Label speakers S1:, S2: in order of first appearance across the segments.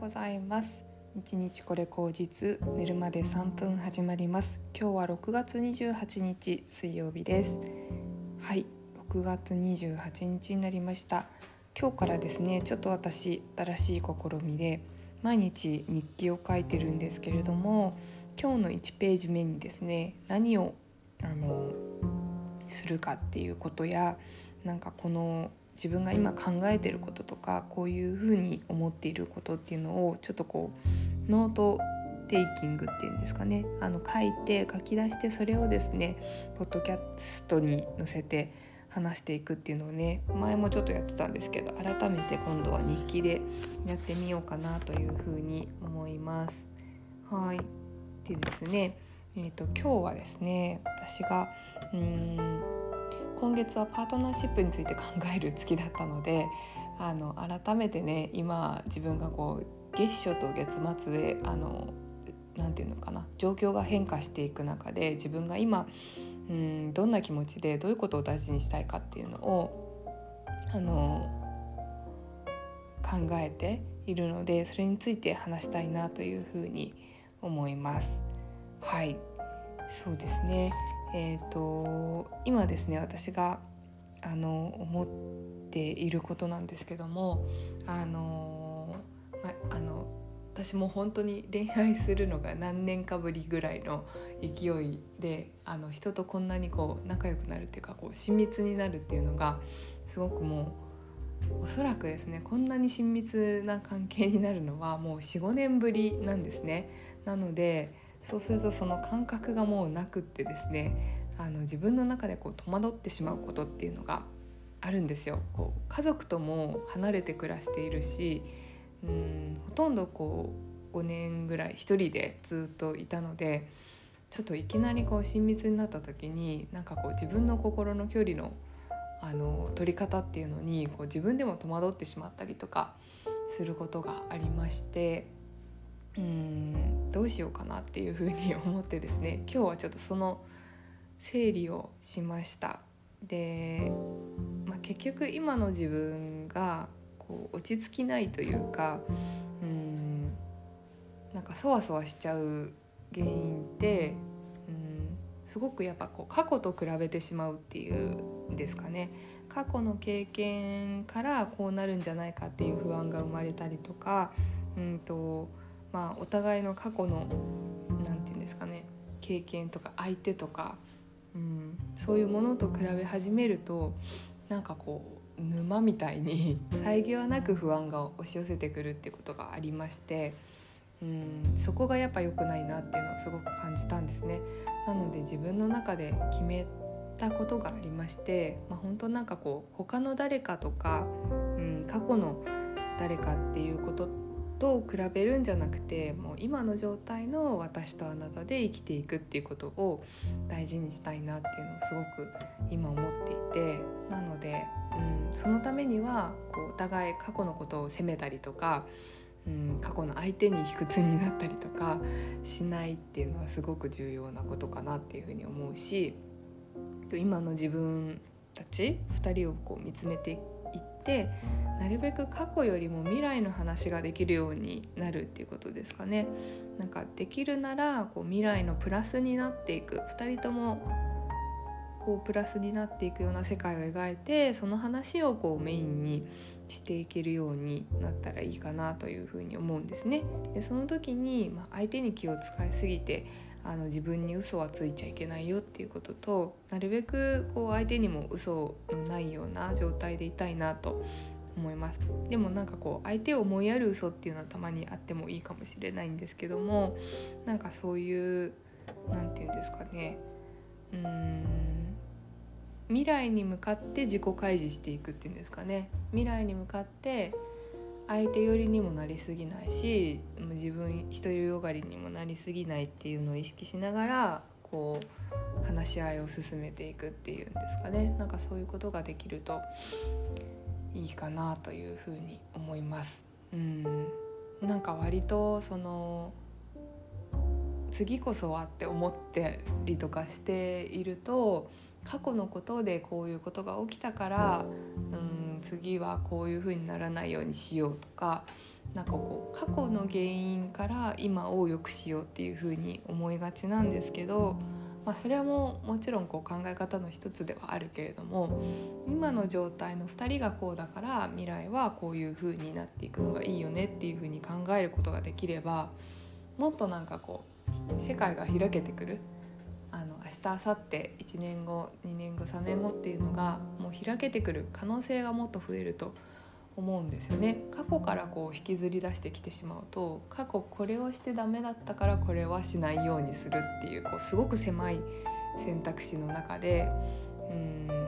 S1: ございます。日日これ口実寝るまで3分始まります。今日は6月28日水曜日です。はい6月28日になりました。今日からですねちょっと私新しい試みで毎日日記を書いてるんですけれども今日の1ページ目にですね何をあのするかっていうことやなんかこの自分が今考えてることとかこういうふうに思っていることっていうのをちょっとこう note taking っていうんですかねあの書いて書き出してそれをですねポッドキャストに載せて話していくっていうのをね前もちょっとやってたんですけど改めて今度は日記でやってみようかなというふうに思います。はいでですねえーと、と今日はですね私がうーん今月はパートナーシップについて考える月だったのであの改めてね今自分がこう月初と月末であのなんていうのかな状況が変化していく中で自分が今うんどんな気持ちでどういうことを大事にしたいかっていうのをあの考えているのでそれについて話したいなというふうに思います。はいそうですねえーと、今ですね私があの思っていることなんですけどもあの、ま、あの私も本当に恋愛するのが何年かぶりぐらいの勢いであの人とこんなにこう仲良くなるっていうかこう親密になるっていうのがすごくもうおそらくですねこんなに親密な関係になるのはもう45年ぶりなんですね。なのでそうするとその感覚がもうなくってですねあの自分の中でこう戸惑ってしまうことっていうのがあるんですよ。こう家族とも離れて暮らしているしうんほとんどこう5年ぐらい一人でずっといたのでちょっといきなりこう親密になった時になんかこう自分の心の距離のあの取り方っていうのにこう自分でも戸惑ってしまったりとかすることがありましてうんどうしようかなっていうふうに思ってですね 今日はちょっとその整理をしました。で、まあ、結局今の自分がこう落ち着きないというかうんなんかそわそわしちゃう原因ってうんすごくやっぱこう過去と比べてしまうっていうんですかね過去の経験からこうなるんじゃないかっていう不安が生まれたりとかうんとまあ、お互いの過去の何て言うんですかね経験とか相手とか、うん、そういうものと比べ始めるとなんかこう沼みたいに遮りなく不安が押し寄せてくるってことがありまして、うん、そこがやっぱ良くないなっていうのをすごく感じたんですね。なので自分の中で決めたことがありまして、まあ、本当なんかこう他の誰かとか、うん、過去の誰かっていうことってと比べるんじゃなくてもう今の状態の私とあなたで生きていくっていうことを大事にしたいなっていうのをすごく今思っていてなので、うん、そのためにはこうお互い過去のことを責めたりとか、うん、過去の相手に卑屈になったりとかしないっていうのはすごく重要なことかなっていうふうに思うし今の自分たち2人をこう見つめていくってなるべく過去よりも未来の話ができるようになるっていうことですかね。なんかできるならこう未来のプラスになっていく2人ともこうプラスになっていくような世界を描いてその話をこうメインにしていけるようになったらいいかなというふうに思うんですね。でその時に、まあ、相手に気を使いすぎてあの自分に嘘はついちゃいけないよっていうこととなるべくこう相手にも嘘のないような状態でいたいなと思います。でもなんかこう相手を思いやる嘘っていうのはたまにあってもいいかもしれないんですけどもなんかそういう何て言うんですかね。うーん。未来に向かって自己開示していくっていうんですかね。未来に向かって相手寄りにもなりすぎないし自分独りよがりにもなりすぎないっていうのを意識しながらこう話し合いを進めていくっていうんですかねなんかそういうことができるといいかなというふうに思います。うんなんか割とその次こそはって思ってりとかしていると過去のことでこういうことが起きたからうん次はこういうふうにならないようにしようとかなんかこう過去の原因から今を良くしようっていうふうに思いがちなんですけど、まあ、それはももちろんこう考え方の一つではあるけれども今の状態の2人がこうだから未来はこういうふうになっていくのがいいよねっていうふうに考えることができればもっとなんかこう世界が開けてくる。明日明後日1年後2年後3年後っていうのがもう開けてくる可能性がもっと増えると思うんですよね。過去からこう引きずり出してきてしまうと過去これをしてダメだったからこれはしないようにするっていうこうすごく狭い選択肢の中でうん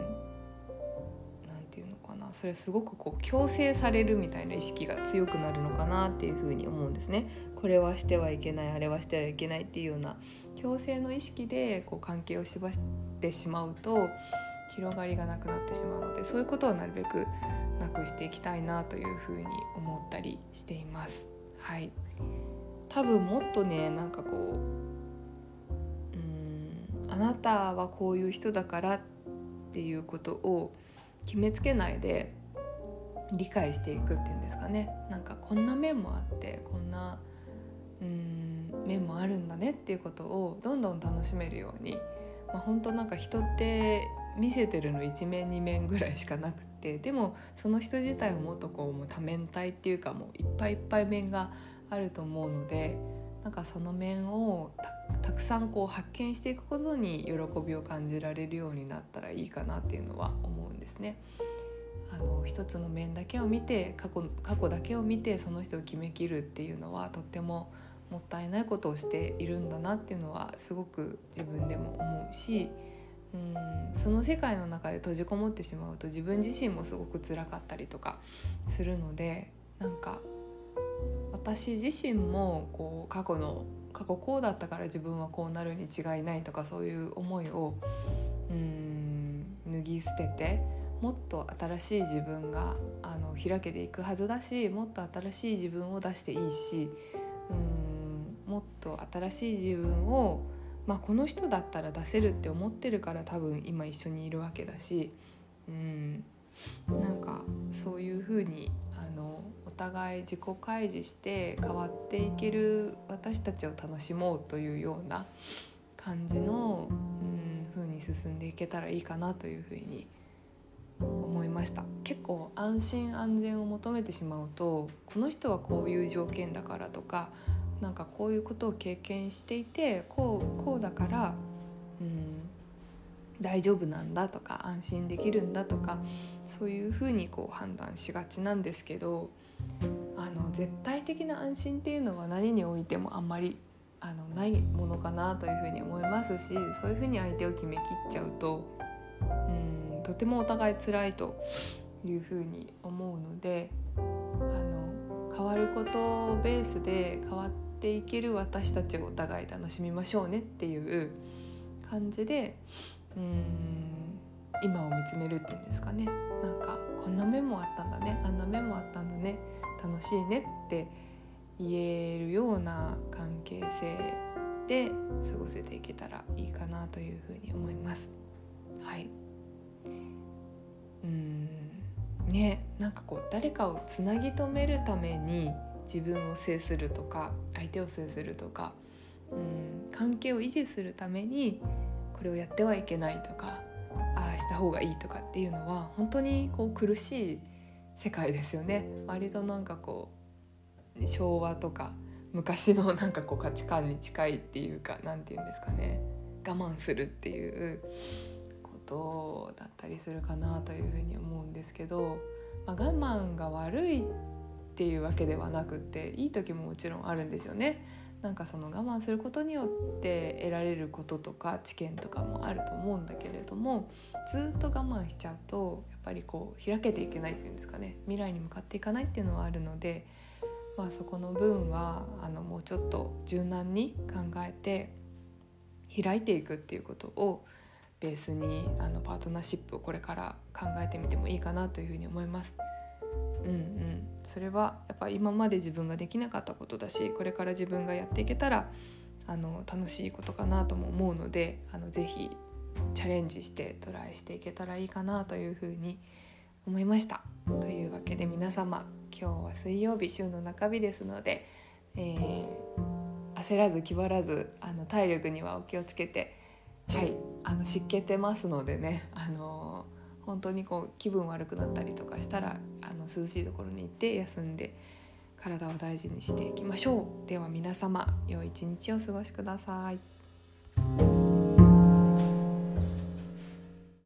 S1: それすごくこう強制されるみたいな意識が強くなるのかなっていうふうに思うんですね。これはしてはいけないあれはしてはいけないっていうような強制の意識でこう関係を縛ってしまうと広がりがなくなってしまうのでそういうことはなるべくなくしていきたいなというふうに思ったりしています。はい多分もっとねなんかこううんあなたはこういう人だからっていうことを決めつけないで理解していくっていうんですかね。なんかこんな面もあってこんなうん面もあるんだねっていうことをどんどん楽しめるように、まあ、本当なんか人って見せてるの一面二面ぐらいしかなくてでもその人自体をもっとこうもう多面体っていうかもういっぱいいっぱい面があると思うのでなんかその面をたくさんこう発見していくことに喜びを感じられるようになったらいいかなっていうのは思う。んですね。あの一つの面だけを見て過去過去だけを見てその人を決めきるっていうのはとってももったいないことをしているんだなっていうのはすごく自分でも思うしうんその世界の中で閉じこもってしまうと自分自身もすごく辛かったりとかするのでなんか私自身もこう過去の過去こうだったから自分はこうなるに違いないとかそういう思いをうんぎ捨ててもっと新しい自分があの開けていくはずだしもっと新しい自分を出していいしうんもっと新しい自分をまあ、この人だったら出せるって思ってるから多分今一緒にいるわけだし、うん、なんかそういうふうにあのお互い自己開示して変わっていける私たちを楽しもうというような感じの、進んでいけたらいいかなというふうに思いました。結構安心安全を求めてしまうとこの人はこういう条件だからとかなんかこういうことを経験していてこうこうだから、うん、大丈夫なんだとか安心できるんだとかそういうふうにこう判断しがちなんですけどあの絶対的な安心っていうのは何においてもあんまりあのないものかなというふうに思いますしそういうふうに相手を決めきっちゃうとうんとてもお互い辛いというふうに思うのであの変わることをベースで変わってていける私たちをお互い楽しみましょうねっていう感じでうん今を見つめるっていうんですかね。なんかこんな面もあったんだねあんな面もあったんだね楽しいねって言えるような関係性で過ごせていけたらいいかなというふうに思います。はい。うん。ねなんかこう誰かをつなぎ止めるために自分を制するとか相手を制するとか、うん、関係を維持するためにこれをやってはいけないとかああした方がいいとかっていうのは本当にこう苦しい世界ですよね。割となんかこう昭和とか昔のなんかこう価値観に近いっていうか何て言うんですかね我慢するっていうことだったりするかなというふうに思うんですけど、まあ、我慢が悪いっていうわけではなくていい時ももちろんあるんですよね。なんかその我慢することによって得られることとか知見とかもあると思うんだけれどもずっと我慢しちゃうとやっぱりこう開けていけないっていうんですかね未来に向かっていかないっていうのはあるので、まあ、そこの分はあのもうちょっと柔軟に考えて開いていくっていうことをベースにあのパートナーシップをこれから考えてみてもいいかなというふうに思います。うんうん、それはやっぱり今まで自分ができなかったことだしこれから自分がやっていけたらあの楽しいことかなとも思うのであのぜひチャレンジしてトライしていけたらいいかなというふうに思いますした。というわけで皆様今日は水曜日週の中日ですので、えー、焦らず気張らずあの体力にはお気をつけてはい。あの湿気てますのでねあの本当にこう気分悪くなったりとかしたらあの涼しいところに行って休んで体を大事にしていきましょう。では皆様良い一日をお過ごしください